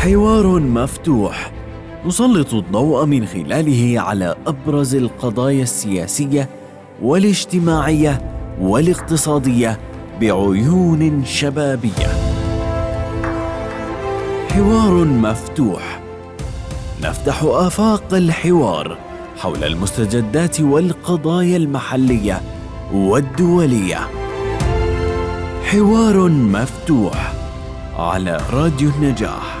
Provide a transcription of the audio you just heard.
حوار مفتوح. نسلط الضوء من خلاله على أبرز القضايا السياسية والاجتماعية والاقتصادية بعيون شبابية. حوار مفتوح. نفتح آفاق الحوار حول المستجدات والقضايا المحلية والدولية. حوار مفتوح على راديو النجاح.